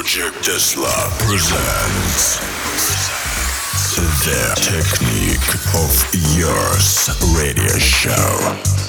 Project Tesla presents the Technic of Youth radio show.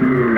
to